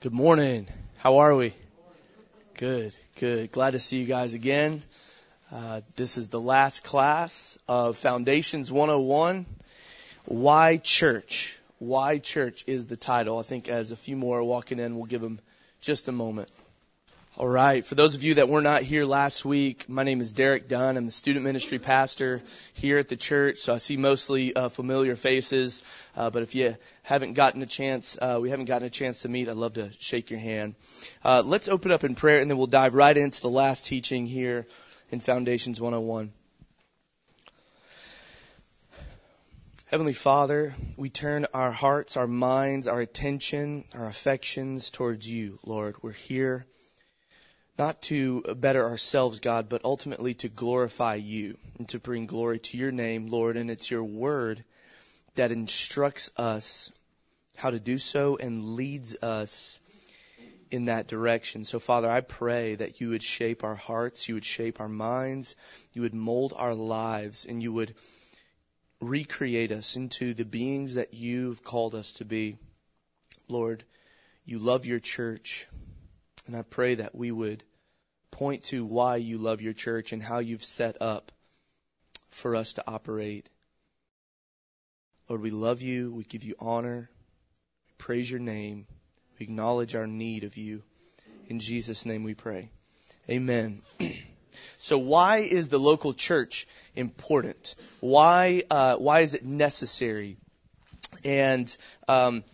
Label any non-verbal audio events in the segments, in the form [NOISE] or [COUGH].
Good morning. How are we? Good, good. Glad to see you guys again. Uh, this is the last class of Foundations 101. Why Church? Why Church is the title. I think as a few more are walking in, we'll give them just a moment. All right. For those of you that were not here last week, my name is Derek Dunn. I'm the student ministry pastor here at the church. So I see mostly uh, familiar faces. Uh, but if you haven't gotten a chance, uh, we haven't gotten a chance to meet, I'd love to shake your hand. Uh, let's open up in prayer and then we'll dive right into the last teaching here in Foundations 101. Heavenly Father, we turn our hearts, our minds, our attention, our affections towards you, Lord. We're here not to better ourselves, God, but ultimately to glorify you and to bring glory to your name, Lord. And it's your word that instructs us how to do so and leads us in that direction. So, Father, I pray that you would shape our hearts, you would shape our minds, you would mold our lives, and you would recreate us into the beings that you've called us to be. Lord, you love your church. And I pray that we would point to why you love your church and how you've set up for us to operate. Lord, we love you. We give you honor. We praise your name. We acknowledge our need of you. In Jesus' name we pray. Amen. [CLEARS THROAT] So why is the local church important? Why uh, why is it necessary? And um,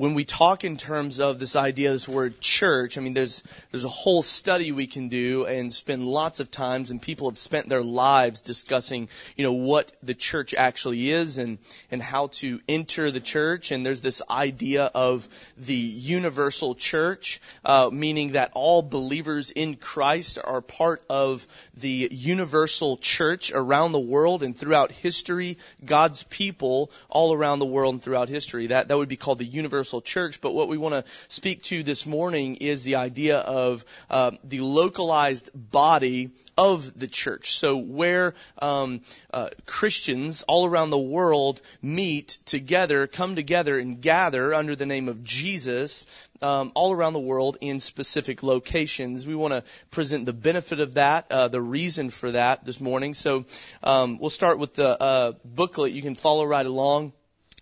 when we talk in terms of this idea, this word church, I mean, there's there's a whole study we can do and spend lots of times, and people have spent their lives discussing, you know, what the church actually is and and how to enter the church. And there's this idea of the universal church, uh, meaning that all believers in Christ are part of the universal church around the world and throughout history. God's people all around the world and throughout history. That that would be called the universal universal church, but what we want to speak to this morning is the idea of uh, the localized body of the church. So where um, uh, Christians all around the world meet together, come together, and gather under the name of Jesus. Um, all around the world in specific locations. We want to present the benefit of that, uh, the reason for that this morning. So um, we'll start with the uh, booklet. You can follow right along.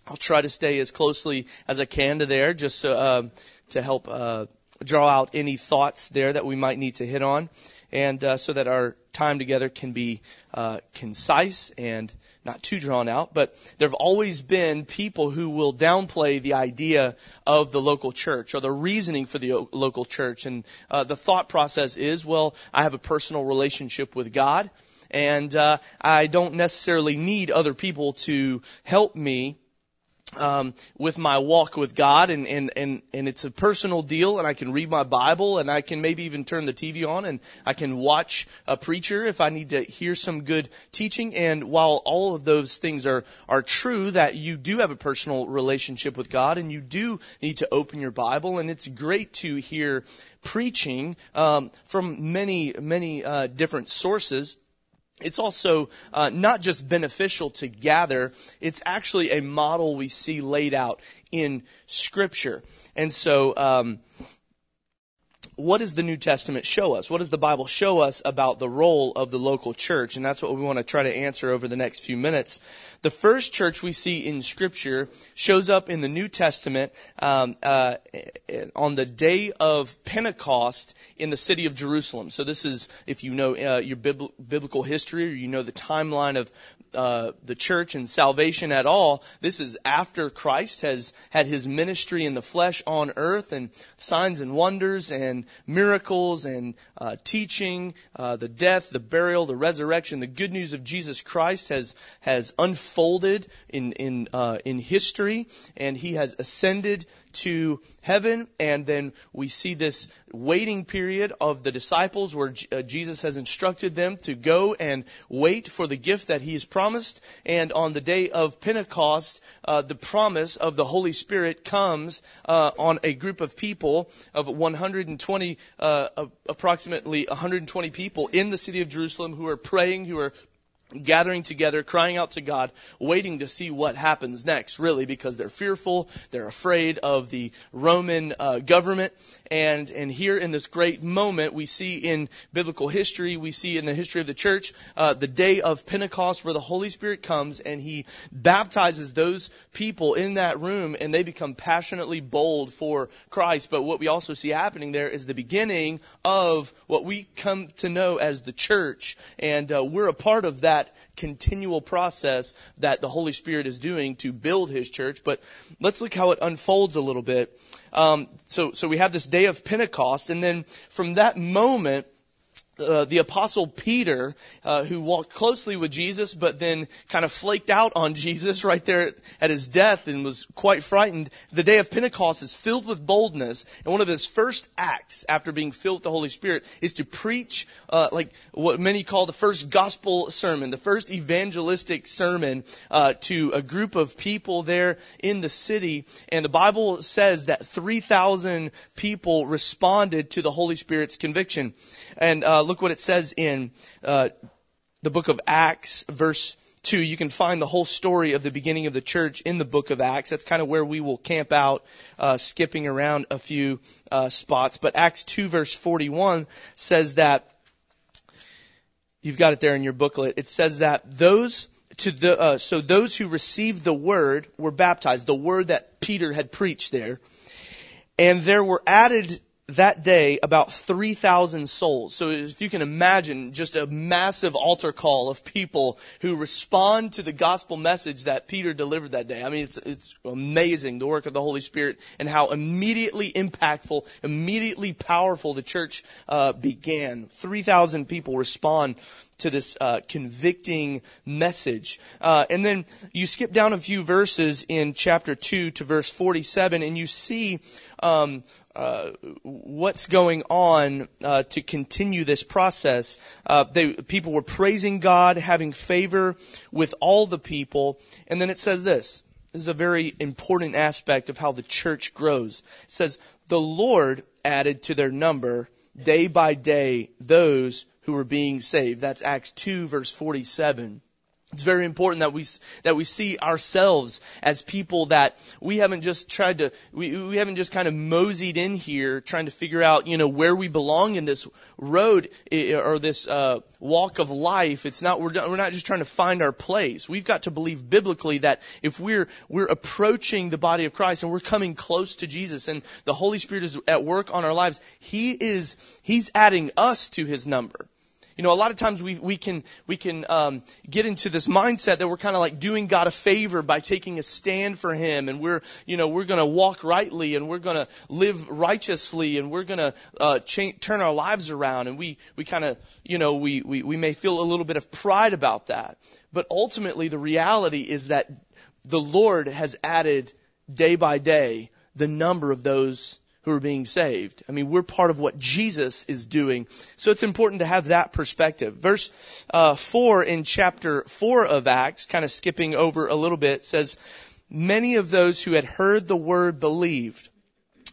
I'll try to stay as closely as I can to there, just so, uh, to help uh, draw out any thoughts there that we might need to hit on, and uh, so that our time together can be uh, concise and not too drawn out. But there have always been people who will downplay the idea of the local church or the reasoning for the local church, and uh, the thought process is, well, I have a personal relationship with God. And uh, I don't necessarily need other people to help me um, with my walk with God, and, and and and it's a personal deal, and I can read my Bible, and I can maybe even turn the TV on, and I can watch a preacher if I need to hear some good teaching. And while all of those things are are true, that you do have a personal relationship with God, and you do need to open your Bible, and it's great to hear preaching um, from many many uh, different sources it's also uh, not just beneficial to gather, it's actually a model we see laid out in Scripture. And so, um, what does the New Testament show us? What does the Bible show us about the role of the local church? And that's what we want to try to answer over the next few minutes. The first church we see in Scripture shows up in the New Testament um, uh, on the day of Pentecost in the city of Jerusalem. So this is, if you know uh, your biblical history or you know the timeline of uh, the church and salvation at all. This is after Christ has had his ministry in the flesh on earth and signs and wonders and miracles and uh, teaching, uh, the death, the burial, the resurrection, the good news of Jesus Christ has has unfolded in in uh, in history, and he has ascended to heaven, and then we see this waiting period of the disciples where uh, Jesus has instructed them to go and wait for the gift that He has promised. And on the day of Pentecost, uh, the promise of the Holy Spirit comes uh, on a group of people of 120, uh, approximately 120 people in the city of Jerusalem who are praying, who are gathering together, crying out to God, waiting to see what happens next, really, because they're fearful, they're afraid of the Roman uh, government, and and here in this great moment, we see in biblical history, we see in the history of the church, uh, the day of Pentecost, where the Holy Spirit comes and He baptizes those people in that room, and they become passionately bold for Christ. But what we also see happening there is the beginning of what we come to know as the church, and uh, we're a part of that that continual process that the Holy Spirit is doing to build His church. But let's look how it unfolds a little bit. Um, so, so we have this day of Pentecost, and then from that moment, uh, the apostle Peter, uh, who walked closely with Jesus, but then kind of flaked out on [LAUGHS] Jesus right there at his death and was quite frightened. The day of Pentecost is filled with boldness, and one of his first acts after being filled with the Holy Spirit is to preach, uh, like what many call the first gospel sermon, the first evangelistic sermon uh, to a group of people there in the city. And the Bible says that 3,000 people responded to the Holy Spirit's conviction. And uh, look what it says in uh, the book of Acts, verse 2. You can find the whole story of the beginning of the church in the book of Acts. That's kind of where we will camp out, uh, skipping around a few uh, spots. But Acts 2, verse 41 says that, you've got it there in your booklet, it says that those to the, uh, so those who received the word were baptized, the word that Peter had preached there. And there were added that day about 3,000 souls. So if you can imagine just a massive altar call of people who respond to the gospel message that Peter delivered that day. I mean, it's, it's amazing the work of the Holy Spirit and how immediately impactful, immediately powerful the church uh, began. 3,000 people respond to this uh, convicting message. Uh, and then you skip down a few verses in chapter 2 to verse 47 and you see um, uh, what's going on uh, to continue this process. Uh, they, people were praising God, having favor with all the people. And then it says this. This is a very important aspect of how the church grows. It says, the Lord added to their number day by day those who were being saved. That's Acts 2 verse 47. It's very important that we that we see ourselves as people that we haven't just tried to we we haven't just kind of moseyed in here trying to figure out you know where we belong in this road or this uh, walk of life. It's not we're we're not just trying to find our place. We've got to believe biblically that if we're we're approaching the body of Christ and we're coming close to Jesus and the Holy Spirit is at work on our lives, He is He's adding us to His number. You know, a lot of times we we can we can um, get into this mindset that we're kind of like doing God a favor by taking a stand for Him, and we're you know we're going to walk rightly, and we're going to live righteously, and we're going to uh, cha- turn our lives around, and we we kind of you know we, we we may feel a little bit of pride about that, but ultimately the reality is that the Lord has added day by day the number of those who are being saved. I mean, we're part of what Jesus is doing. So it's important to have that perspective. Verse uh, 4 in chapter 4 of Acts, kind of skipping over a little bit, says, Many of those who had heard the word believed,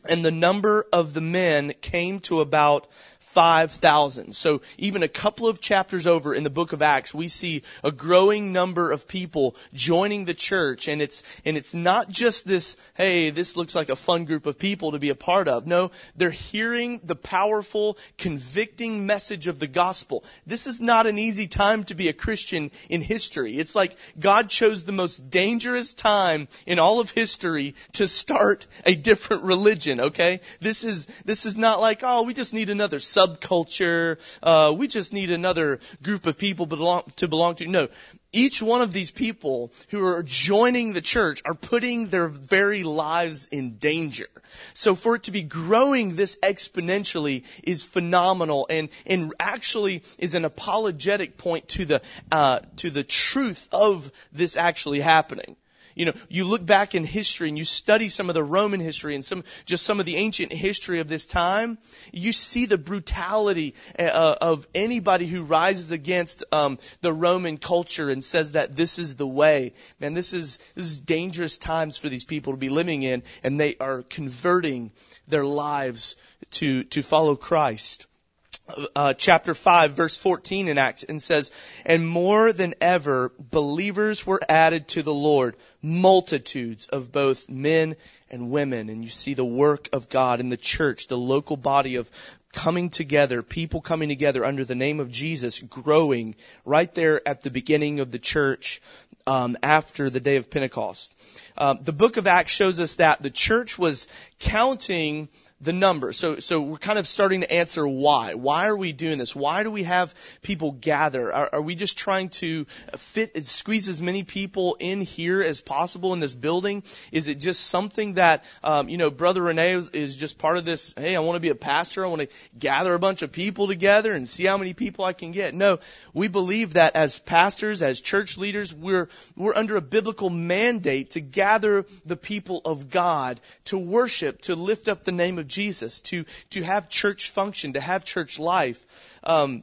and the number of the men came to about 5,000. So even a couple of chapters over in the book of Acts, we see a growing number of people joining the church and it's, and it's not just this, hey, this looks like a fun group of people to be a part of. No, they're hearing the powerful, convicting message of the gospel. This is not an easy time to be a Christian in history. It's like God chose the most dangerous time in all of history to start a different religion, okay? This is, this is not like, oh, we just need another sub subculture. Uh, we just need another group of people belong, to belong to. No. Each one of these people who are joining the church are putting their very lives in danger. So for it to be growing this exponentially is phenomenal and, and actually is an apologetic point to the, uh, to the truth of this actually happening. You know, you look back in history and you study some of the Roman history and some, just some of the ancient history of this time, you see the brutality uh, of anybody who rises against um, the Roman culture and says that this is the way. Man, this is, this is dangerous times for these people to be living in and they are converting their lives to, to follow Christ. Uh, chapter 5 verse 14 in Acts and says, and more than ever believers were added to the Lord, multitudes of both men and women. And you see the work of God in the church, the local body of coming together, people coming together under the name of Jesus, growing right there at the beginning of the church um, after the day of Pentecost. Um, the book of Acts shows us that the church was counting the number. So, so we're kind of starting to answer why. Why are we doing this? Why do we have people gather? Are, are we just trying to fit and squeeze as many people in here as possible in this building? Is it just something that, um, you know, Brother Rene is, is just part of this? Hey, I want to be a pastor. I want to gather a bunch of people together and see how many people I can get. No, we believe that as pastors, as church leaders, we're we're under a biblical mandate to gather the people of God to worship, to lift up the name of Jesus, to, to have church function, to have church life. Um,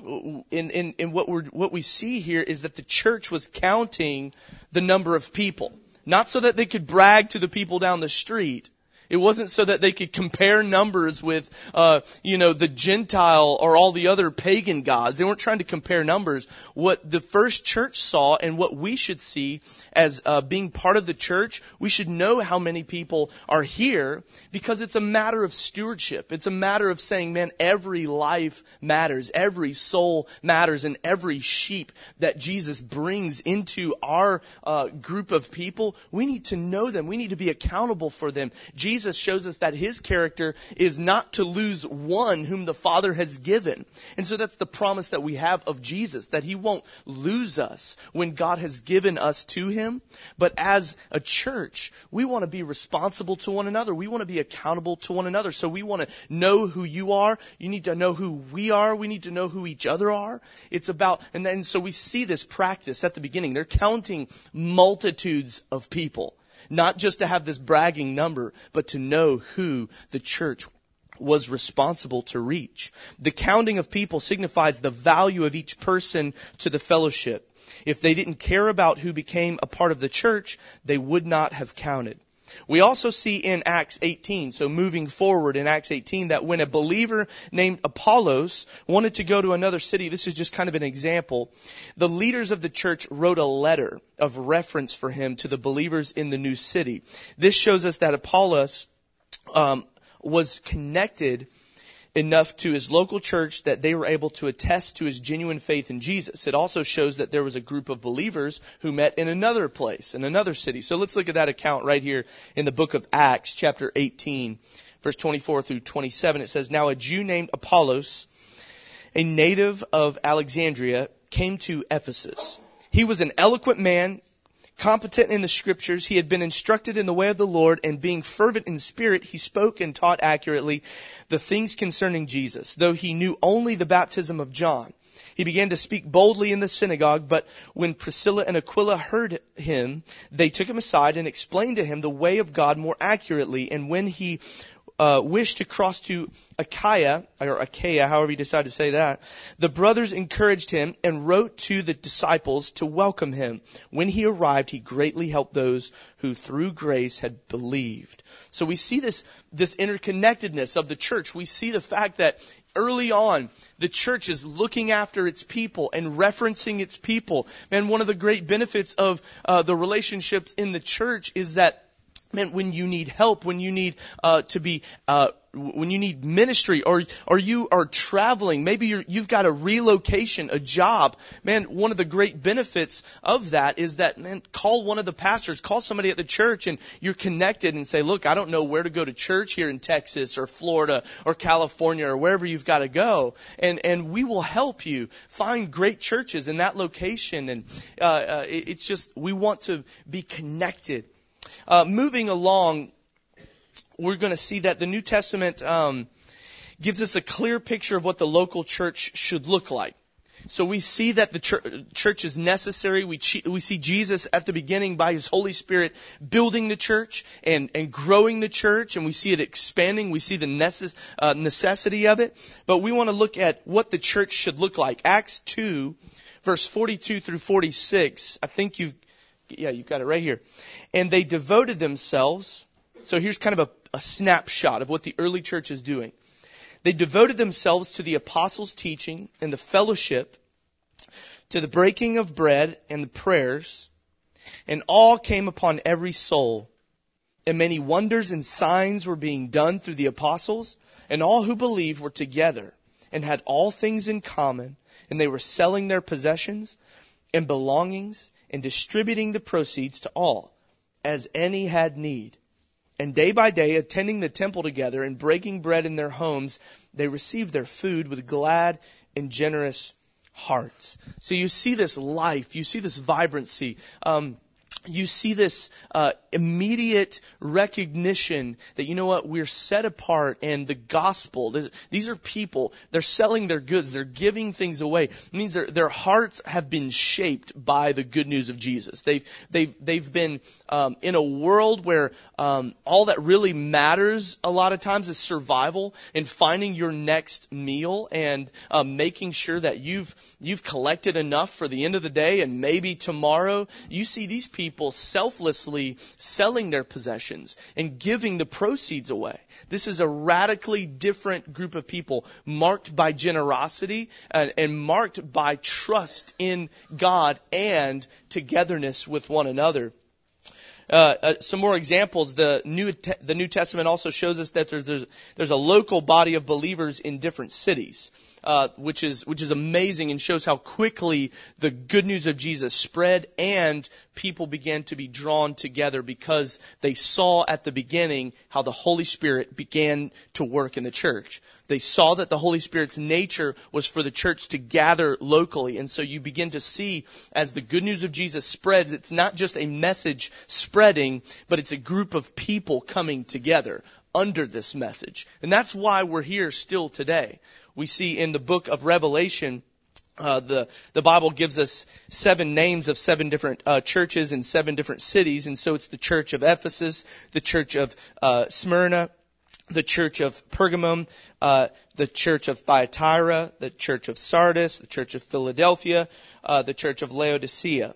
in, in, in what we what we see here is that the church was counting the number of people. Not so that they could brag to the people down the street, it wasn't so that they could compare numbers with, uh, you know, the Gentile or all the other pagan gods. They weren't trying to compare numbers. What the first church saw and what we should see as uh, being part of the church, we should know how many people are here because it's a matter of stewardship. It's a matter of saying, man, every life matters, every soul matters, and every sheep that Jesus brings into our uh, group of people, we need to know them. We need to be accountable for them. Jesus Jesus shows us that his character is not to lose one whom the Father has given. And so that's the promise that we have of Jesus, that he won't lose us when God has given us to him. But as a church, we want to be responsible to one another. We want to be accountable to one another. So we want to know who you are. You need to know who we are. We need to know who each other are. It's about, and then so we see this practice at the beginning. They're counting multitudes of people. Not just to have this bragging number, but to know who the church was responsible to reach. The counting of people signifies the value of each person to the fellowship. If they didn't care about who became a part of the church, they would not have counted. We also see in Acts 18, so moving forward in Acts 18, that when a believer named Apollos wanted to go to another city, this is just kind of an example, the leaders of the church wrote a letter of reference for him to the believers in the new city. This shows us that Apollos um, was connected enough to his local church that they were able to attest to his genuine faith in Jesus. It also shows that there was a group of believers who met in another place, in another city. So let's look at that account right here in the book of Acts, chapter 18, verse 24 through 27. It says, Now a Jew named Apollos, a native of Alexandria, came to Ephesus. He was an eloquent man, competent in the scriptures. He had been instructed in the way of the Lord, and being fervent in spirit, he spoke and taught accurately the things concerning Jesus, though he knew only the baptism of John. He began to speak boldly in the synagogue, but when Priscilla and Aquila heard him, they took him aside and explained to him the way of God more accurately. And when he uh, wished to cross to Achaia, or Achaia, however you decide to say that, the brothers encouraged him and wrote to the disciples to welcome him. When he arrived, he greatly helped those who through grace had believed. So we see this, this interconnectedness of the church. We see the fact that early on, the church is looking after its people and referencing its people. And one of the great benefits of uh, the relationships in the church is that man, when you need help, when you need uh, to be, uh, when you need ministry, or or you are traveling, maybe you're, you've got a relocation, a job. Man, one of the great benefits of that is that man, call one of the pastors, call somebody at the church, and you're connected, and say, look, I don't know where to go to church here in Texas or Florida or California or wherever you've got to go, and and we will help you find great churches in that location, and uh, uh, it's just we want to be connected uh, moving along, we're going to see that the New Testament um, gives us a clear picture of what the local church should look like. So we see that the church is necessary. We, we see Jesus at the beginning by His Holy Spirit building the church and, and growing the church, and we see it expanding. We see the necess, uh, necessity of it. But we want to look at what the church should look like. Acts 2, verse 42 through 46. I think you've yeah, you've got it right here. And they devoted themselves. So here's kind of a, a snapshot of what the early church is doing. They devoted themselves to the apostles' teaching and the fellowship, to the breaking of bread and the prayers, and all came upon every soul. And many wonders and signs were being done through the apostles, and all who believed were together and had all things in common, and they were selling their possessions and belongings and distributing the proceeds to all, as any had need. And day by day, attending the temple together and breaking bread in their homes, they received their food with glad and generous hearts. So you see this life, you see this vibrancy. Um, you see this uh, immediate recognition that you know what we're set apart and the gospel these are people. They're selling their goods. They're giving things away. It means their, their hearts have been shaped by the good news of jesus. They've they've they've been um, in a world where um, all that really matters a lot of times is survival and finding your next meal and um, making sure that you've you've collected enough for the end of the day and maybe tomorrow. You see these people people selflessly selling their possessions and giving the proceeds away. This is a radically different group of people marked by generosity and, and marked by trust in God and togetherness with one another. Uh, uh, some more examples. The New the New Testament also shows us that there's there's, there's a local body of believers in different cities uh, which is which is amazing and shows how quickly the good news of Jesus spread and people began to be drawn together because they saw at the beginning how the Holy Spirit began to work in the church. They saw that the Holy Spirit's nature was for the church to gather locally. And so you begin to see as the good news of Jesus spreads, it's not just a message spreading, but it's a group of people coming together under this message. And that's why we're here still today we see in the book of Revelation, uh, the the Bible gives us seven names of seven different uh, churches in seven different cities, and so it's the church of Ephesus, the church of uh, Smyrna, the church of Pergamum, uh, the church of Thyatira, the church of Sardis, the church of Philadelphia, uh, the church of Laodicea.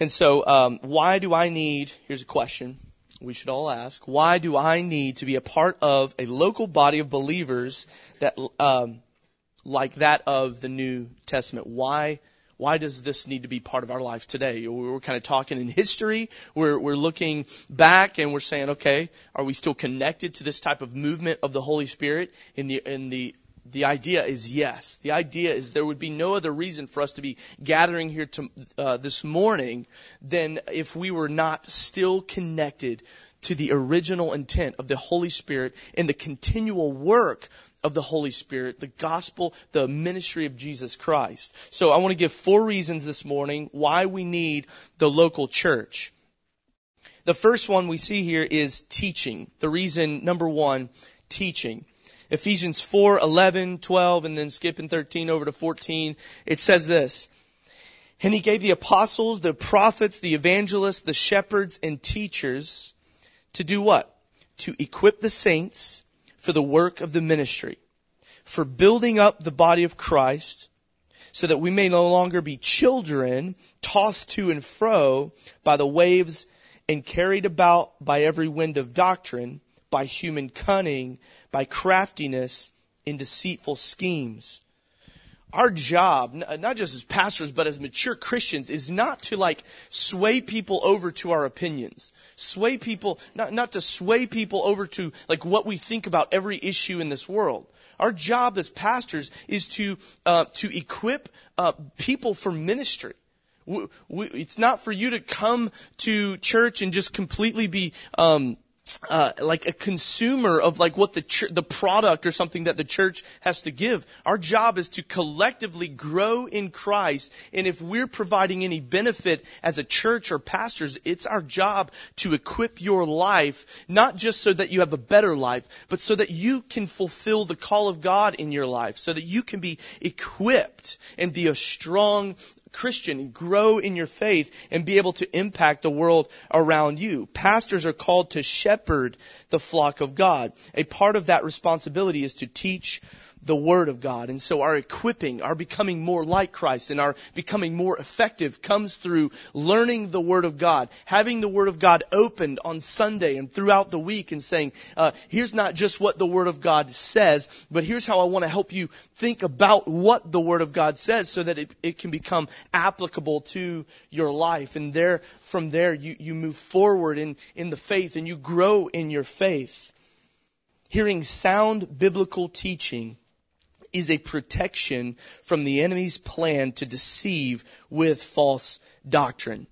And so, um, why do I need? Here's a question we should all ask, why do I need to be a part of a local body of believers that, um, like that of the New Testament? Why, why does this need to be part of our life today? We're kind of talking in history. We're, we're looking back and we're saying, okay, are we still connected to this type of movement of the Holy Spirit in the, in the the idea is yes. The idea is there would be no other reason for us to be gathering here to, uh, this morning than if we were not still connected to the original intent of the Holy Spirit and the continual work of the Holy Spirit, the gospel, the ministry of Jesus Christ. So I want to give four reasons this morning why we need the local church. The first one we see here is teaching. The reason, number one, teaching. Ephesians 4, 11, 12, and then skipping 13 over to 14, it says this. And he gave the apostles, the prophets, the evangelists, the shepherds, and teachers to do what? To equip the saints for the work of the ministry, for building up the body of Christ, so that we may no longer be children tossed to and fro by the waves and carried about by every wind of doctrine, by human cunning, by craftiness in deceitful schemes. Our job, not just as pastors, but as mature Christians, is not to like sway people over to our opinions. Sway people, not, not to sway people over to like what we think about every issue in this world. Our job as pastors is to, uh, to equip uh, people for ministry. We, we, it's not for you to come to church and just completely be um, uh, like a consumer of like what the ch- the product or something that the church has to give. Our job is to collectively grow in Christ, and if we're providing any benefit as a church or pastors, it's our job to equip your life not just so that you have a better life, but so that you can fulfill the call of God in your life, so that you can be equipped and be a strong Christian, grow in your faith and be able to impact the world around you. Pastors are called to shepherd the flock of God. A part of that responsibility is to teach the Word of God. And so our equipping, our becoming more like Christ and our becoming more effective comes through learning the Word of God, having the Word of God opened on Sunday and throughout the week and saying, uh, here's not just what the Word of God says, but here's how I want to help you think about what the Word of God says so that it, it can become applicable to your life. And there, from there, you, you move forward in, in the faith and you grow in your faith. Hearing sound biblical teaching is a protection from the enemy's plan to deceive with false doctrine.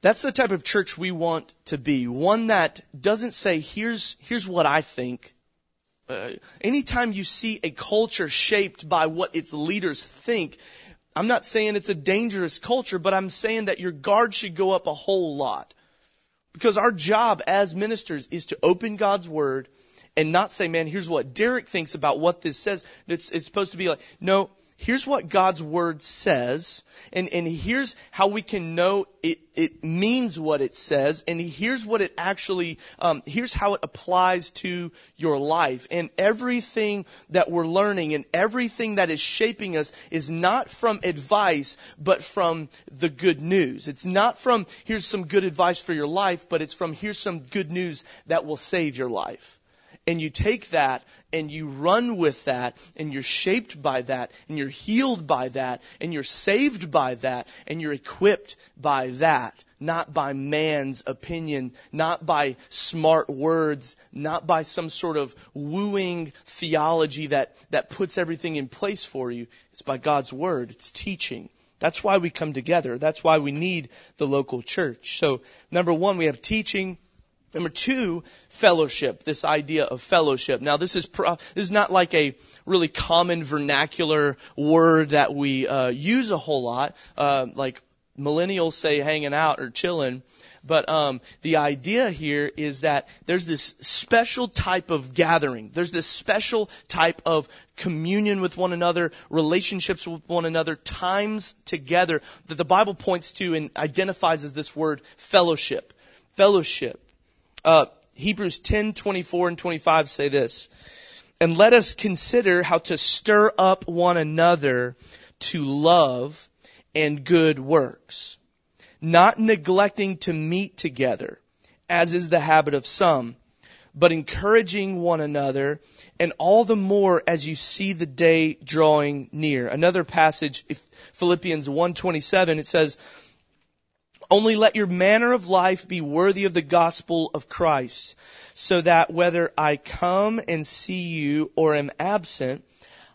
That's the type of church we want to be. One that doesn't say, here's, here's what I think. Uh, anytime you see a culture shaped by what its leaders think, I'm not saying it's a dangerous culture, but I'm saying that your guard should go up a whole lot. Because our job as ministers is to open God's Word and not say, man, here's what Derek thinks about what this says. It's, it's supposed to be like, no, here's what God's word says, and, and here's how we can know it, it means what it says, and here's what it actually, um, here's how it applies to your life. And everything that we're learning and everything that is shaping us is not from advice, but from the good news. It's not from, here's some good advice for your life, but it's from, here's some good news that will save your life and you take that and you run with that and you're shaped by that and you're healed by that and you're saved by that and you're equipped by that, not by man's opinion, not by smart words, not by some sort of wooing theology that, that puts everything in place for you. It's by God's word. It's teaching. That's why we come together. That's why we need the local church. So, number one, we have teaching. Number two, fellowship. This idea of fellowship. Now, this is pro- this is not like a really common vernacular word that we uh, use a whole lot. Uh, like millennials say, hanging out or chilling. But um, the idea here is that there's this special type of gathering. There's this special type of communion with one another, relationships with one another, times together that the Bible points to and identifies as this word fellowship. Fellowship. Uh, Hebrews 10, 24 and 25 say this. And let us consider how to stir up one another to love and good works, not neglecting to meet together, as is the habit of some, but encouraging one another, and all the more as you see the day drawing near. Another passage, Philippians 1:27, it says, only let your manner of life be worthy of the gospel of Christ, so that whether I come and see you or am absent,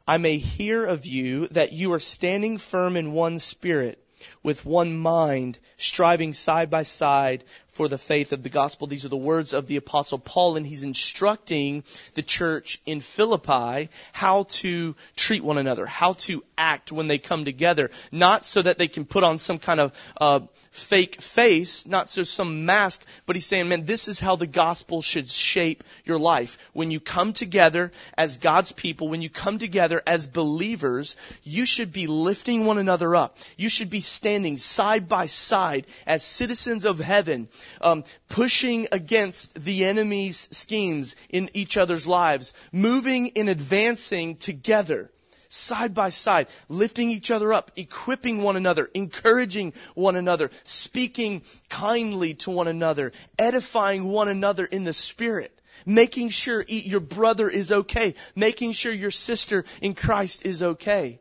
I may hear of you that you are standing firm in one spirit, with one mind, striving side by side for the faith of the gospel. These are the words of the apostle Paul and he's instructing the church in Philippi how to treat one another, how to act when they come together, not so that they can put on some kind of uh, fake face, not so some mask, but he's saying, man, this is how the gospel should shape your life. When you come together as God's people, when you come together as believers, you should be lifting one another up. You should be standing side by side as citizens of heaven, um, pushing against the enemy's schemes in each other's lives, moving and advancing together side by side, lifting each other up, equipping one another, encouraging one another, speaking kindly to one another, edifying one another in the Spirit. Making sure your brother is okay. Making sure your sister in Christ is okay.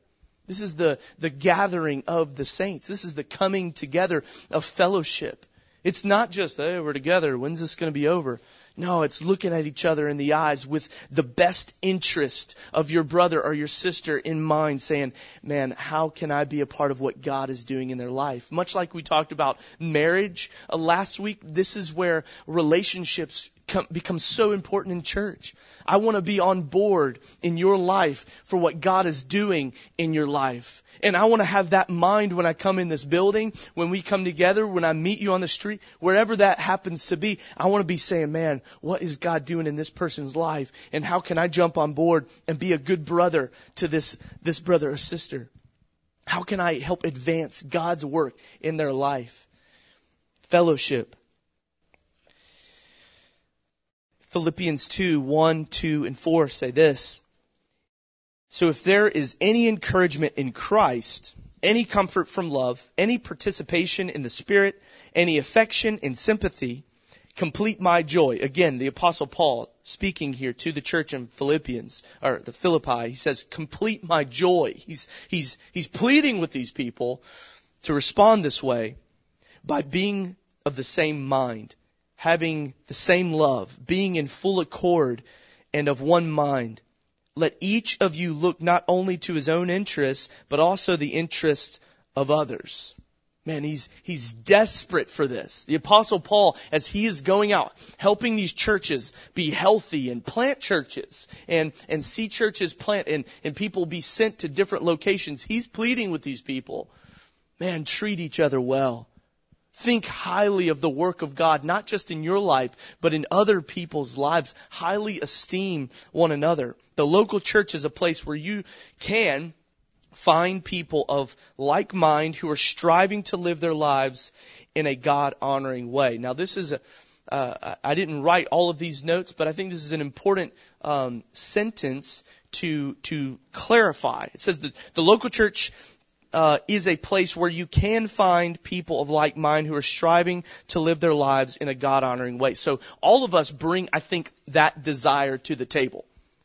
This is the, the gathering of the saints. This is the coming together of fellowship. It's not just, hey, we're together. When's this going to be over? No, it's looking at each other in the eyes with the best interest of your brother or your sister in mind, saying, man, how can I be a part of what God is doing in their life? Much like we talked about marriage uh, last week, this is where relationships come, become so important in church. I want to be on board in your life for what God is doing in your life. And I want to have that mind when I come in this building, when we come together, when I meet you on the street, wherever that happens to be. I want to be saying, man, what is God doing in this person's life? And how can I jump on board and be a good brother to this, this brother or sister? How can I help advance God's work in their life? Fellowship. Philippians 2, 1, 2, and 4 say this. So if there is any encouragement in Christ, any comfort from love, any participation in the Spirit, any affection and sympathy, complete my joy. Again, the apostle Paul speaking here to the church in Philippians, or the Philippi, he says, complete my joy. He's, he's, he's pleading with these people to respond this way by being of the same mind, having the same love, being in full accord and of one mind. Let each of you look not only to his own interests, but also the interests of others. Man, he's, he's desperate for this. The apostle Paul, as he is going out, helping these churches be healthy and plant churches and, and see churches plant and, and people be sent to different locations, he's pleading with these people. Man, treat each other well. Think highly of the work of God, not just in your life, but in other people's lives. Highly esteem one another. The local church is a place where you can find people of like mind who are striving to live their lives in a God honoring way. Now, this is a, uh, I didn't write all of these notes, but I think this is an important um, sentence to to clarify. It says that the local church uh, is a place where you can find people of like mind who are striving to live their lives in a God honoring way. So all of us bring, I think, that desire to the table.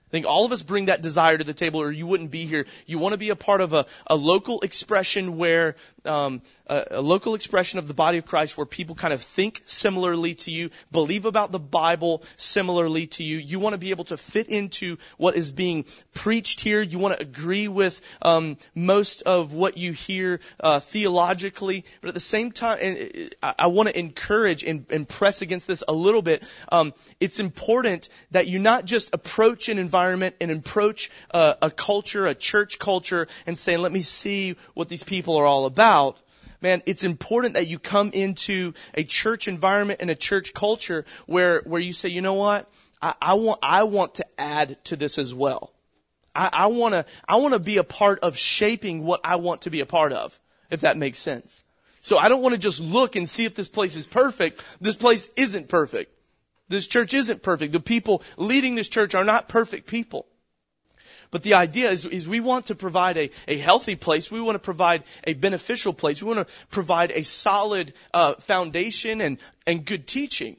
I think all of us bring that desire to the table, or you wouldn't be here. You want to be a part of a, a local expression where um, a, a local expression of the body of Christ, where people kind of think similarly to you, believe about the Bible similarly to you. You want to be able to fit into what is being preached here. You want to agree with um, most of what you hear uh, theologically, but at the same time, and I, I want to encourage and, and, press against this a little bit. Um, it's important that you not just approach an environment and approach a, a culture, a church culture, and saying, let me see what these people are all about man, it's important that you come into a church environment and a church culture where, where you say, you know what? I, I want, I want to add to this as well. I, I wanna, I wanna be a part of shaping what I want to be a part of, if that makes sense. So I don't want to just look and see if this place is perfect. This place isn't perfect. This church isn't perfect. The people leading this church are not perfect people. But the idea is, is we want to provide a, a healthy place. We want to provide a beneficial place. We want to provide a solid uh, foundation and, and good teaching.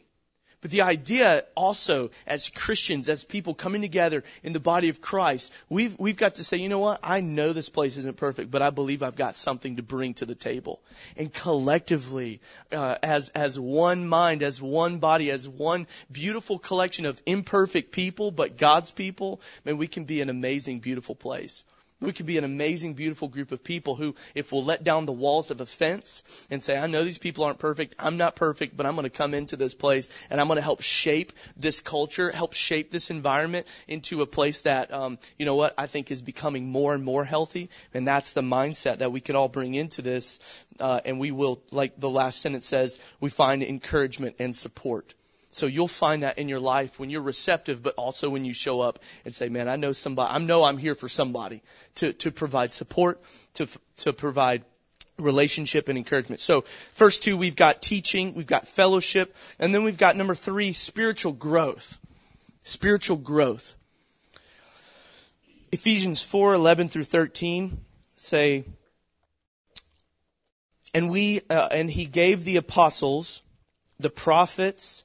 But the idea also, as Christians, as people coming together in the body of Christ, we've, we've got to say, you know what? I know this place isn't perfect, but I believe I've got something to bring to the table. And collectively, uh, as, as one mind, as one body, as one beautiful collection of imperfect people, but God's people, man, we can be an amazing, beautiful place. We could be an amazing, beautiful group of people who, if we'll let down the walls of a fence and say, I know these people aren't perfect, I'm not perfect, but I'm going to come into this place and I'm going to help shape this culture, help shape this environment into a place that, um, you know what, I think is becoming more and more healthy. And that's the mindset that we can all bring into this. Uh, and we will, like the last sentence says, we find encouragement and support. So you'll find that in your life when you're receptive, but also when you show up and say, man, I know somebody, I know I'm here for somebody to, to provide support, to, to provide relationship and encouragement. So first two, we've got teaching, we've got fellowship, and then we've got number three, spiritual growth. Spiritual growth. Ephesians 4, 11 through 13 say, and we, uh, and he gave the apostles, the prophets,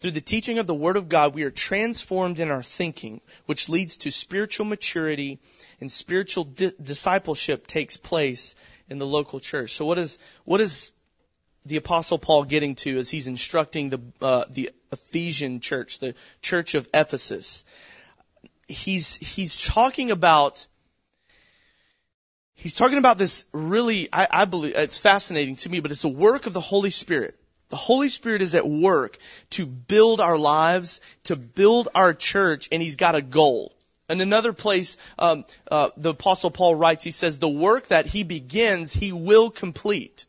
Through the teaching of the Word of God, we are transformed in our thinking, which leads to spiritual maturity and spiritual di- discipleship takes place in the local church. So what is, what is the apostle Paul getting to as he's instructing the, uh, the Ephesian church, the church of Ephesus? He's, he's talking about He's talking about this really, I, I believe, it's fascinating to me, but it's the work of the Holy Spirit the Holy Spirit is at work to build our lives, to build our church, and He's got a goal. In another place, um, uh, the apostle Paul writes, he says, the work that he begins, he will complete.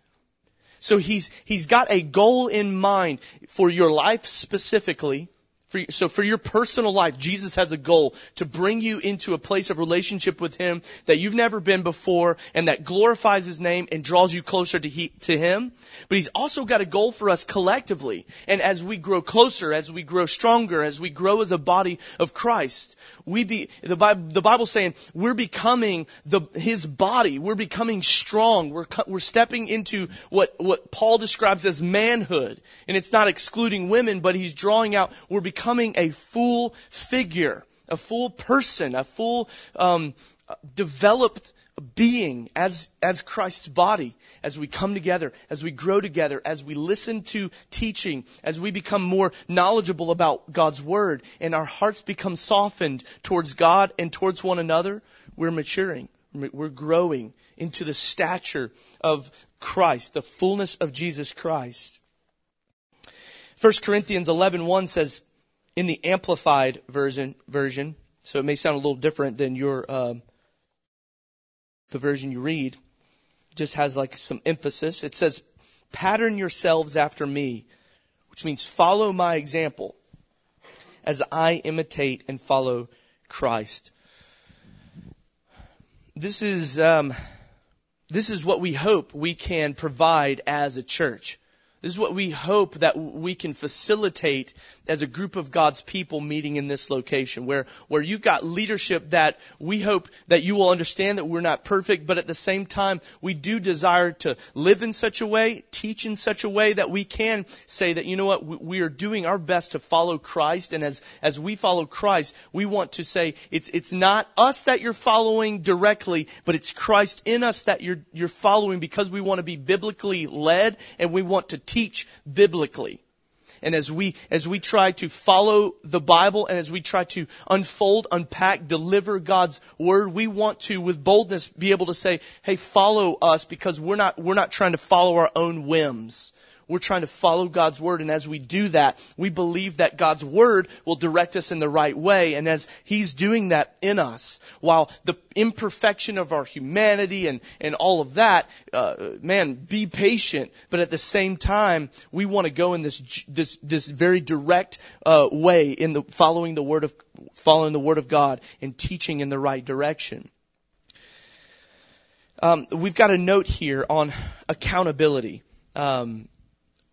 So he's, he's got a goal in mind for your life specifically, for, so for your personal life, Jesus has a goal to bring you into a place of relationship with Him that you've never been before and that glorifies His name and draws you closer to, he, to Him. But He's also got a goal for us collectively. And as we grow closer, as we grow stronger, as we grow as a body of Christ, we be, the Bible, the Bible's saying we're becoming the, His body. We're becoming strong. We're, we're stepping into what, what Paul describes as manhood. And it's not excluding women, but He's drawing out, we're becoming becoming a full figure, a full person, a full um, developed being as as Christ's body as we come together as we grow together as we listen to teaching as we become more knowledgeable about God's word and our hearts become softened towards God and towards one another we're maturing. We're growing into the stature of Christ the fullness of Jesus Christ. 1 Corinthians 11:1 says in the amplified version version, so it may sound a little different than your um, the version you read. Just has like some emphasis. It says, "Pattern yourselves after me," which means follow my example as I imitate and follow Christ. This is um, this is what we hope we can provide as a church. This is what we hope that we can facilitate as a group of God's people meeting in this location where, where you've got leadership that we hope that you will understand that we're not perfect, but at the same time, we do desire to live in such a way, teach in such a way that we can say that, you know what, we are doing our best to follow Christ. And as, as we follow Christ, we want to say it's, it's not us that you're following directly, but it's Christ in us that you're, you're following because we want to be biblically led and we want to teach teach biblically. And as we, as we try to follow the Bible and as we try to unfold, unpack, deliver God's Word, we want to, with boldness, be able to say, hey, follow us because we're not, we're not trying to follow our own whims. We're trying to follow God's Word, and as we do that, we believe that God's Word will direct us in the right way, and as He's doing that in us, while the imperfection of our humanity and, and all of that, uh, man, be patient, but at the same time, we want to go in this, this, this very direct, uh, way in the, following the Word of, following the Word of God and teaching in the right direction. Um, we've got a note here on accountability. Um,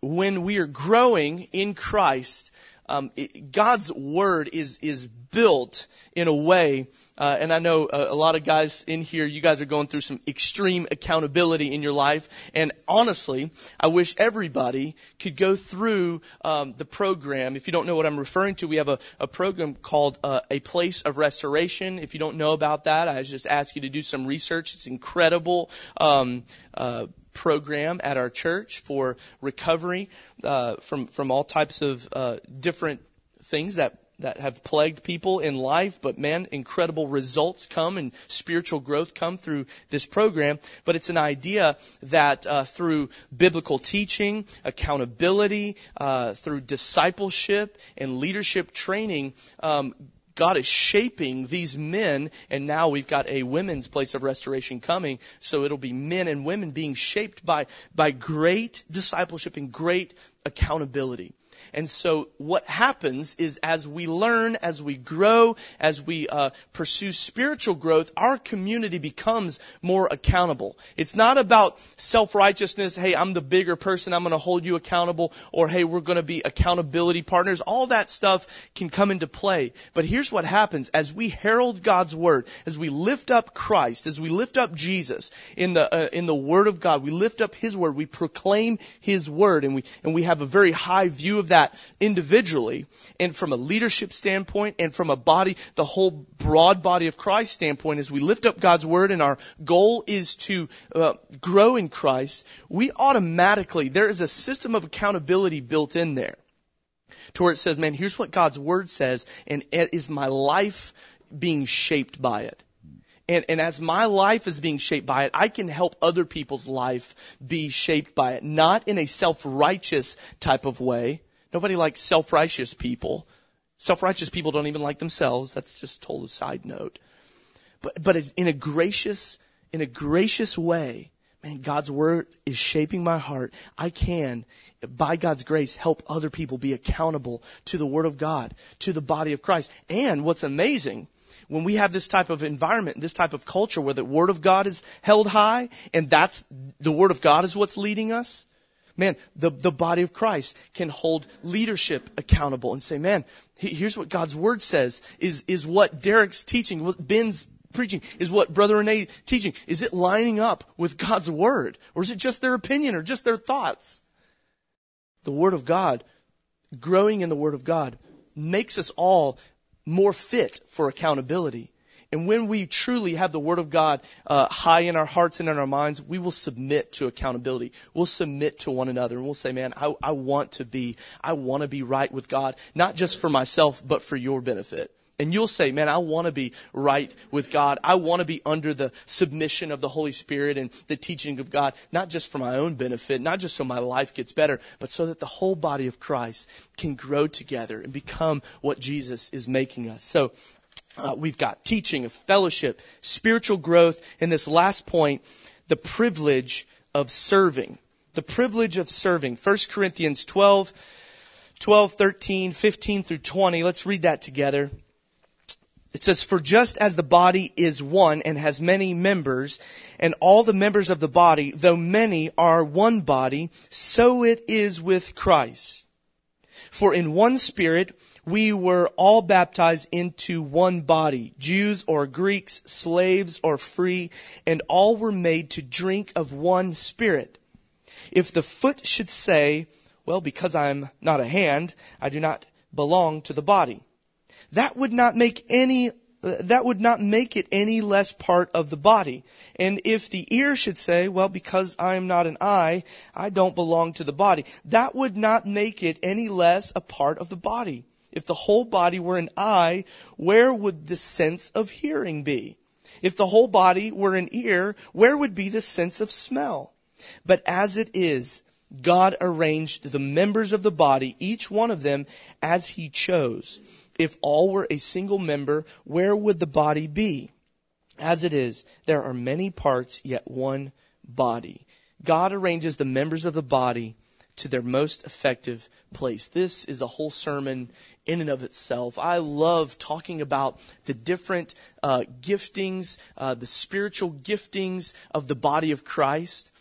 when we are growing in Christ, um, it, God's word is is built in a way, uh, and I know a, a, lot of guys in here, you guys are going through some extreme accountability in your life, and honestly, I wish everybody could go through um, the program. If you don't know what I'm referring to, we have a, a program called uh, A Place of Restoration. If you don't know about that, I just ask you to do some research. It's incredible. Um, uh, program at our church for recovery uh, from from all types of uh, different things that that have plagued people in life, but man, incredible results come and spiritual growth come through this program. But it's an idea that uh, through biblical teaching, accountability, uh, through discipleship and leadership training, um, God is shaping these men, and now we've got a women's place of restoration coming. So it'll be men and women being shaped by, by great discipleship and great accountability. And so what happens is as we learn, as we grow, as we uh, pursue spiritual growth, our community becomes more accountable. It's not about self-righteousness, hey, I'm the bigger person, I'm going to hold you accountable, or hey, we're going to be accountability partners. All that stuff can come into play. But here's what happens as we herald God's word, as we lift up Christ, as we lift up Jesus in the uh, in the word of God, we lift up his word, we proclaim his word and we and we have a very high view of that individually and from a leadership standpoint and from a body, the whole broad body of Christ standpoint, as we lift up God's word and our goal is to uh, grow in Christ, we automatically, there is a system of accountability built in there to where it says, man, here's what God's word says and is my life being shaped by it? And, and as my life is being shaped by it, I can help other people's life be shaped by it. Not in a self-righteous type of way. Nobody likes self-righteous people. Self-righteous people don't even like themselves. That's just a total side note. But, but in a gracious, in a gracious way, man, God's word is shaping my heart. I can, by God's grace, help other people be accountable to the word of God, to the body of Christ. And what's amazing, when we have this type of environment, this type of culture where the word of God is held high, and that's, the word of God is what's leading us, man, the, the body of Christ can hold leadership accountable and say, man, here's what God's word says is, is what Derek's teaching, what Ben's preaching? Is what Brother Renee teaching? Is it lining up with God's Word? Or is it just their opinion or just their thoughts? The Word of God, growing in the Word of God, makes us all more fit for accountability. And when we truly have the Word of God uh, high in our hearts and in our minds, we will submit to accountability. We'll submit to one another, and we'll say, "Man, I, I want to be, I want to be right with God, not just for myself, but for your benefit." And you'll say, man, I want to be right with God. I want to be under the submission of the Holy Spirit and the teaching of God, not just for my own benefit, not just so my life gets better, but so that the whole body of Christ can grow together and become what Jesus is making us. So, uh, we've got teaching, of fellowship, spiritual growth, and this last point, the privilege of serving. The privilege of serving. 1 Corinthians 12, 12, 13, 15 through 20. Let's read that together. It says, For just as the body is one and has many members, and all the members of the body, though many, are one body, so it is with Christ. For in one spirit we were all baptized into one body, Jews or Greeks, slaves or free, and all were made to drink of one spirit. If the foot should say, Well, because I'm not a hand, I do not belong to the body that would not make any that would not make it any less part of the body. And if the ear should say, well, because I am not an eye, I don't belong to the body, that would not make it any less a part of the body. If the whole body were an eye, where would the sense of hearing be? If the whole body were an ear, where would be the sense of smell? But as it is, God arranged the members of the body, each one of them, as He chose. If all were a single member, where would the body be? As it is, there are many parts, yet one body. God arranges the members of the body to their most effective place. This is a whole sermon in and of itself. I love talking about the different uh, giftings, uh, the spiritual giftings of the body of Christ.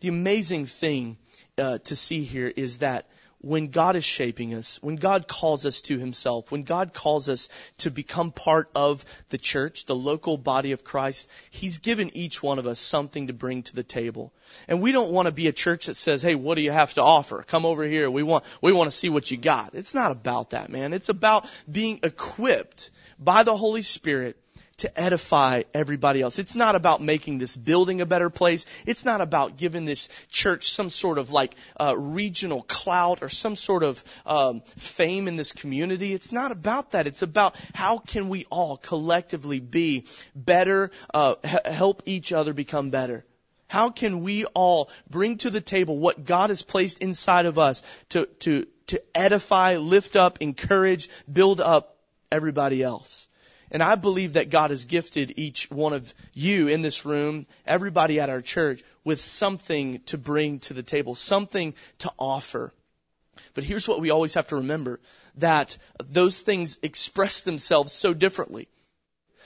The amazing thing uh, to see here is that when God is shaping us, when God calls us to Himself, when God calls us to become part of the church, the local body of Christ, He's given each one of us something to bring to the table. And we don't want to be a church that says, hey, what do you have to offer? Come over here. We want, we want to see what you got. It's not about that, man. It's about being equipped by the Holy Spirit to edify everybody else. It's not about making this building a better place. It's not about giving this church some sort of like uh, regional clout or some sort of um, fame in this community. It's not about that. It's about how can we all collectively be better, uh, h- help each other become better. How can we all bring to the table what God has placed inside of us to, to, to edify, lift up, encourage, build up everybody else? And I believe that God has gifted each one of you in this room, everybody at our church, with something to bring to the table, something to offer. But here's what we always have to remember that those things express themselves so differently.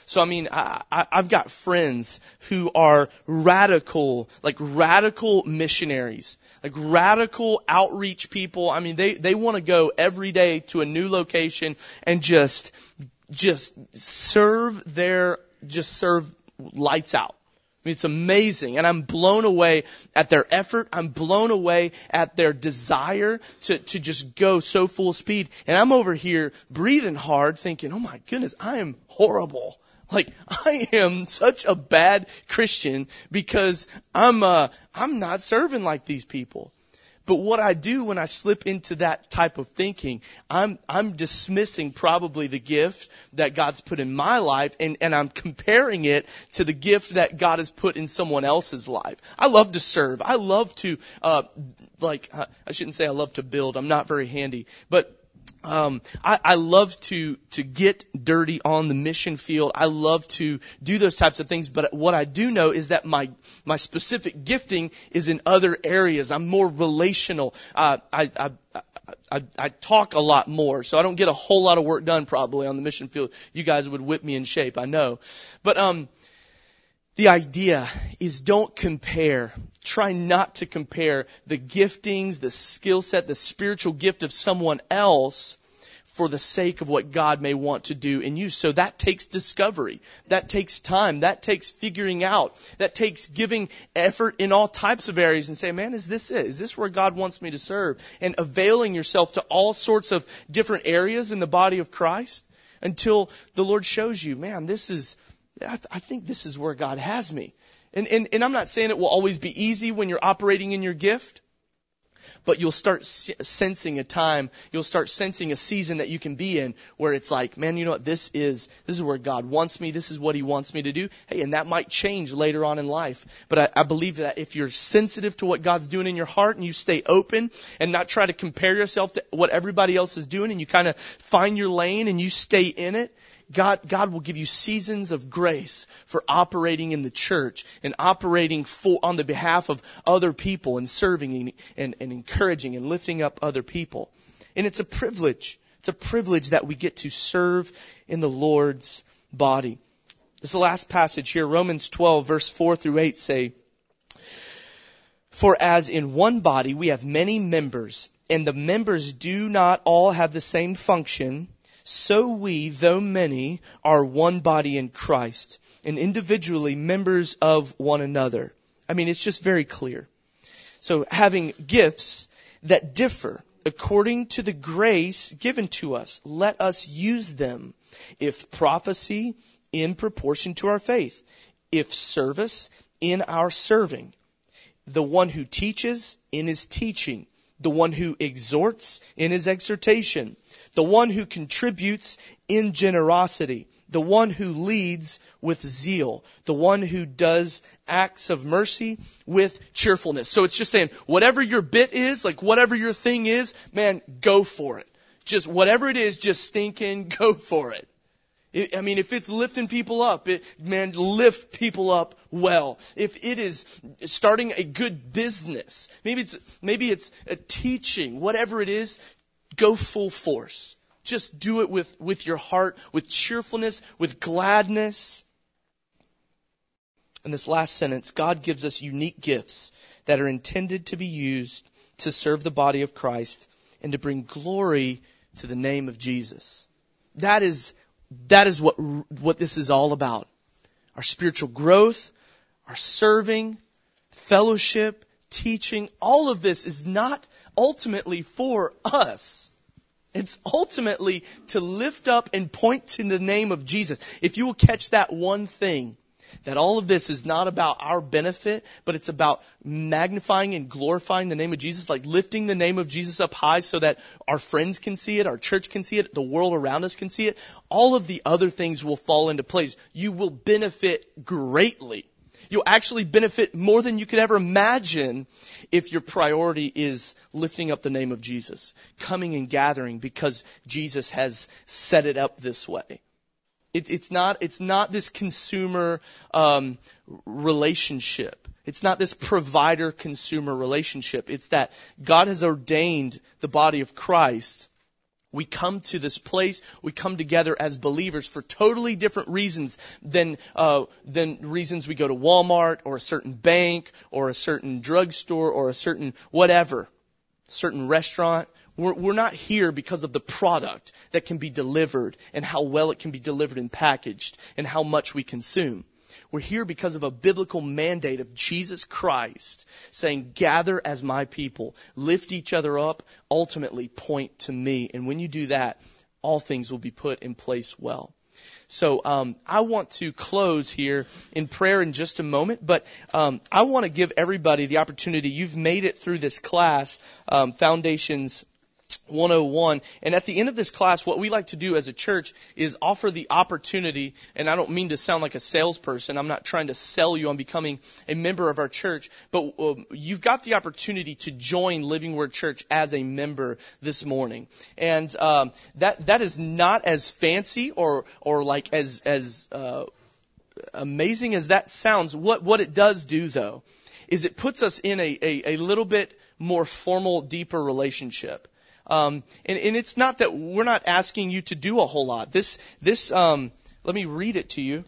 So I mean, I, I, I've got friends who are radical, like radical missionaries, like radical outreach people. I mean, they, they want to go every day to a new location and just just serve their, just serve lights out. I mean, it's amazing. And I'm blown away at their effort. I'm blown away at their desire to, to just go so full speed. And I'm over here breathing hard thinking, oh my goodness, I am horrible. Like, [LAUGHS] I am such a bad Christian because I'm, uh, I'm not serving like these people. But what I do when I slip into that type of thinking, I'm, I'm dismissing probably the gift that God's put in my life and, and I'm comparing it to the gift that God has put in someone else's life. I love to serve. I love to, uh, like, I shouldn't say I love to build. I'm not very handy, but um, I, I love to to get dirty on the mission field. I love to do those types of things. But what I do know is that my my specific gifting is in other areas. I'm more relational. Uh, I, I I, I talk a lot more, so I don't get a whole lot of work done probably on the mission field. You guys would whip me in shape, I know. But um, the idea is don't compare. Try not to compare the giftings, the skill set, the spiritual gift of someone else for the sake of what God may want to do in you. So that takes discovery. That takes time. That takes figuring out. That takes giving effort in all types of areas and say, man, is this it? Is this where God wants me to serve? And availing yourself to all sorts of different areas in the body of Christ until the Lord shows you, man, this is, I, I think this is where God has me. And, and, and I'm not saying it will always be easy when you're operating in your gift, but you'll start sensing a time, you'll start sensing a season that you can be in where it's like, man, you know what, this is, this is where God wants me, this is what He wants me to do. Hey, and that might change later on in life. But I, I believe that if you're sensitive to what God's doing in your heart and you stay open and not try to compare yourself to what everybody else is doing and you kind of find your lane and you stay in it, God, God will give you seasons of grace for operating in the church and operating for, on the behalf of other people and serving and, and, and encouraging and lifting up other people. And it's a privilege. It's a privilege that we get to serve in the Lord's body. This is the last passage here, Romans 12 verse 4 through 8 say, For as in one body we have many members, and the members do not all have the same function, so we, though many, are one body in Christ and individually members of one another. I mean, it's just very clear. So having gifts that differ according to the grace given to us, let us use them. If prophecy, in proportion to our faith. If service, in our serving. The one who teaches, in his teaching. The one who exhorts, in his exhortation the one who contributes in generosity, the one who leads with zeal, the one who does acts of mercy with cheerfulness. So it's just saying, whatever your bit is, like whatever your thing is, man, go for it. Just whatever it is, just stinking [LAUGHS] go for it. I mean, if it's lifting people up, it, man, lift people up well. If it is starting a good business, maybe it's, maybe it's a teaching, whatever it is, go full force. Just do it with, with your heart, with cheerfulness, with gladness. In this last sentence, God gives us unique gifts that are intended to be used to serve the body of Christ and to bring glory to the name of Jesus. That is, that is what, what this is all about. Our spiritual growth, our serving, fellowship, teaching, all of this is not ultimately for us. It's ultimately to lift up and point to the name of Jesus. If you will catch that one thing, that all of this is not about our benefit, but it's about magnifying and glorifying the name of Jesus, like lifting the name of Jesus up high so that our friends can see it, our church can see it, the world around us can see it. All of the other things will fall into place. You will benefit greatly You'll actually benefit more than you could ever imagine if your priority is lifting up the name of Jesus, coming and gathering because Jesus has set it up this way. It, it's not. It's not this consumer um, relationship. It's not this provider-consumer relationship. It's that God has ordained the body of Christ we come to this place, we come together as believers for totally different reasons than, uh, than reasons we go to Walmart or a certain bank or a certain drugstore or a certain whatever, certain restaurant. We're, we're not here because of the product that can be delivered and how well it can be delivered and packaged and how much we consume. We're here because of a biblical mandate of Jesus Christ saying, gather as my people, lift each other up, ultimately point to me. And when you do that, all things will be put in place well. So um, I want to close here in prayer in just a moment, but um, I want to give everybody the opportunity. You've made it through this class, um, Foundations 101. And at the end of this class, what we like to do as a church is offer the opportunity, and I don't mean to sound like a salesperson. I'm not trying to sell you on becoming a member of our church, but uh, you've got the opportunity to join Living Word Church as a member this morning. And um, that that is not as fancy or or like as as uh, amazing as that sounds. What what it does do though is it puts us in a, a, a little bit more formal, deeper relationship. Um, and, and it's not that we're not asking you to do a whole lot. This, this, um, let me read it to you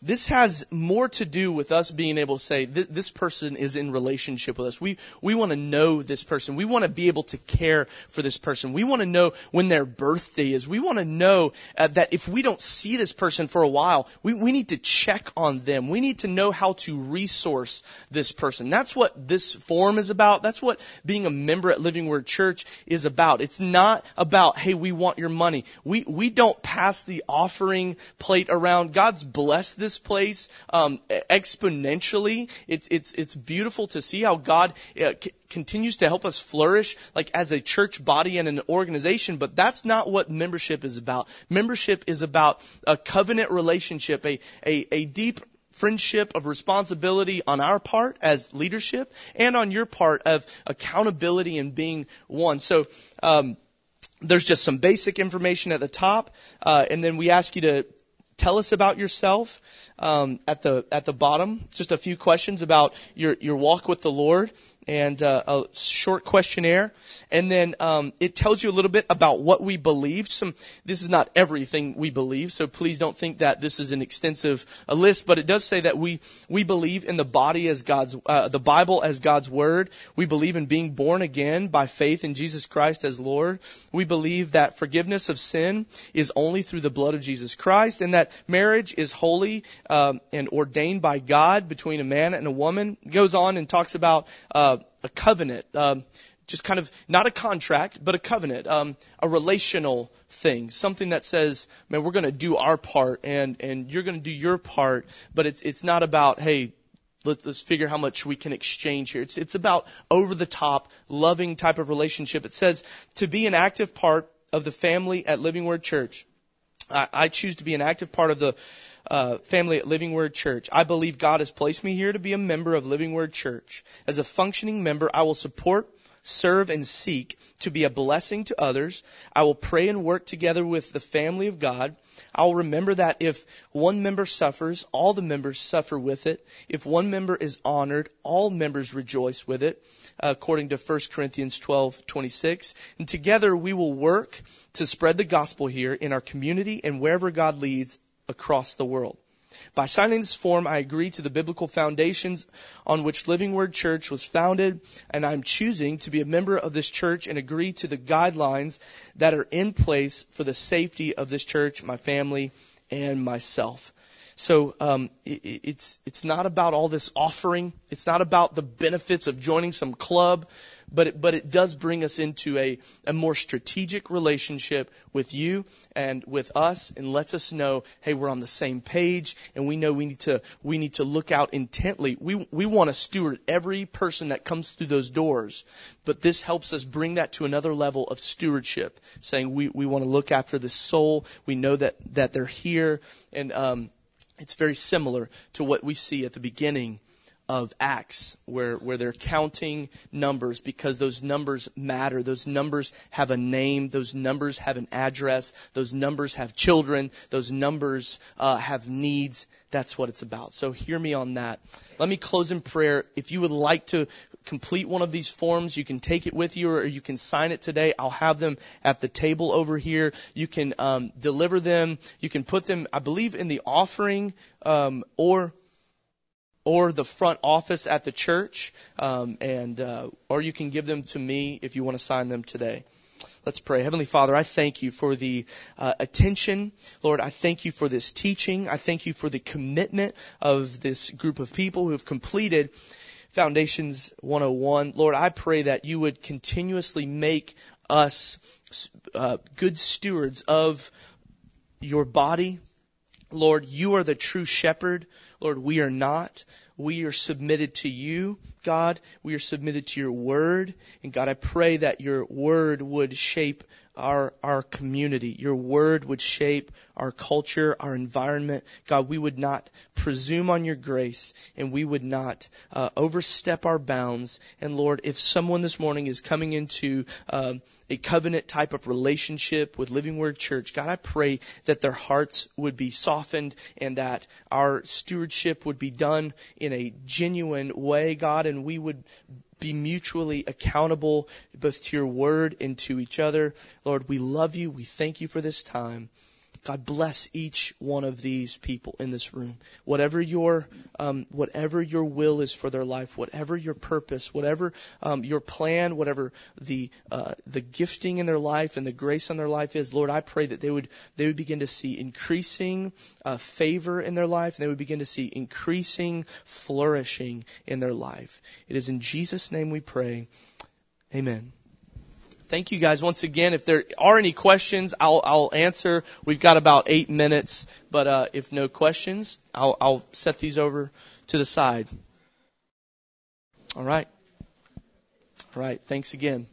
this has more to do with us being able to say this person is in relationship with us. We we want to know this person. We want to be able to care for this person. We want to know when their birthday is. We want to know uh, that if we don't see this person for a while, we we need to check on them. We need to know how to resource this person. That's what this forum is about. That's what being a member at Living Word Church is about. It's not about hey, we want your money. We we don't pass the offering plate around. God's blessed this this place um, exponentially. It's it's it's beautiful to see how God uh, c- continues to help us flourish, like as a church body and an organization. But that's not what membership is about. Membership is about a covenant relationship, a a, a deep friendship of responsibility on our part as leadership and on your part of accountability and being one. So. Um, there's just some basic information at the top, uh, and then we ask you to tell us about yourself um, at the at the bottom. Just a few questions about your your walk with the Lord, and uh, a short questionnaire, and then um, it tells you a little bit about what we believe. Some this is not everything we believe, so please don't think that this is an extensive a list, but it does say that we we believe in the body as God's uh, the Bible as God's word. We believe in being born again by faith in Jesus Christ as Lord. We believe that forgiveness of sin is only through the blood of Jesus Christ, and that marriage is holy um, and ordained by God between a man and a woman. It goes on and talks about. Uh, a covenant, um, just kind of not a contract, but a covenant, um, a relational thing, something that says, man, we're going to do our part and and you're going to do your part, but it's it's not about hey. Let, let's figure how much we can exchange here. It's, it's about over the top, loving type of relationship. It says to be an active part of the family at Living Word Church. I, I choose to be an active part of the uh, family at Living Word Church. I believe God has placed me here to be a member of Living Word Church. As a functioning member, I will support, serve, and seek to be a blessing to others. I will pray and work together with the family of God. I will remember that if one member suffers, all the members suffer with it. If one member is honored, all members rejoice with it, according to 1 Corinthians 12:26. And together we will work to spread the gospel here in our community and wherever God leads across the world. By signing this form, I agree to the biblical foundations on which Living Word Church was founded, and I'm choosing to be a member of this church and agree to the guidelines that are in place for the safety of this church, my family, and myself. So um, it, it's it's not about all this offering. It's not about the benefits of joining some club but it, but it does bring us into a, a more strategic relationship with you and with us and lets us know, hey, we're on the same page and we know we need to, we need to look out intently. We, we want to steward every person that comes through those doors, but this helps us bring that to another level of stewardship, saying we, we want to look after the soul. We know that, that they're here and, um, it's very similar to what we see at the beginning of Acts where, where they're counting numbers because those numbers matter. Those numbers have a name. Those numbers have an address. Those numbers have children. Those numbers uh, have needs. That's what it's about. So hear me on that. Let me close in prayer. If you would like to complete one of these forms, you can take it with you or you can sign it today. I'll have them at the table over here. You can um, deliver them. You can put them, I believe, in the offering um, or or the front office at the church, um, and uh, or you can give them to me if you want to sign them today. Let's pray. Heavenly Father, I thank you for the uh, attention. Lord, I thank you for this teaching. I thank you for the commitment of this group of people who have completed Foundations 101. Lord, I pray that you would continuously make us uh, good stewards of your body, Lord, you are the true shepherd. Lord, we are not. We are submitted to you, God. We are submitted to your word. And God, I pray that your word would shape our, our community. Your word would shape our culture, our environment. God, we would not presume on your grace and we would not uh, overstep our bounds. And Lord, if someone this morning is coming into um, a covenant type of relationship with Living Word Church, God, I pray that their hearts would be softened and that our stewardship would be done in a genuine way, God, and we would be mutually accountable both to your word and to each other. Lord, we love you. We thank you for this time. God bless each one of these people in this room. Whatever your um, whatever your will is for their life, whatever your purpose, whatever um, your plan, whatever the uh, the gifting in their life and the grace on their life is, Lord, I pray that they would they would begin to see increasing uh, favor in their life, and they would begin to see increasing flourishing in their life. It is in Jesus' name we pray. Amen thank you guys once again. If there are any questions, I'll, I'll answer. We've got about eight minutes, but uh, if no questions, I'll, I'll set these over to the side. All right. All right. Thanks again.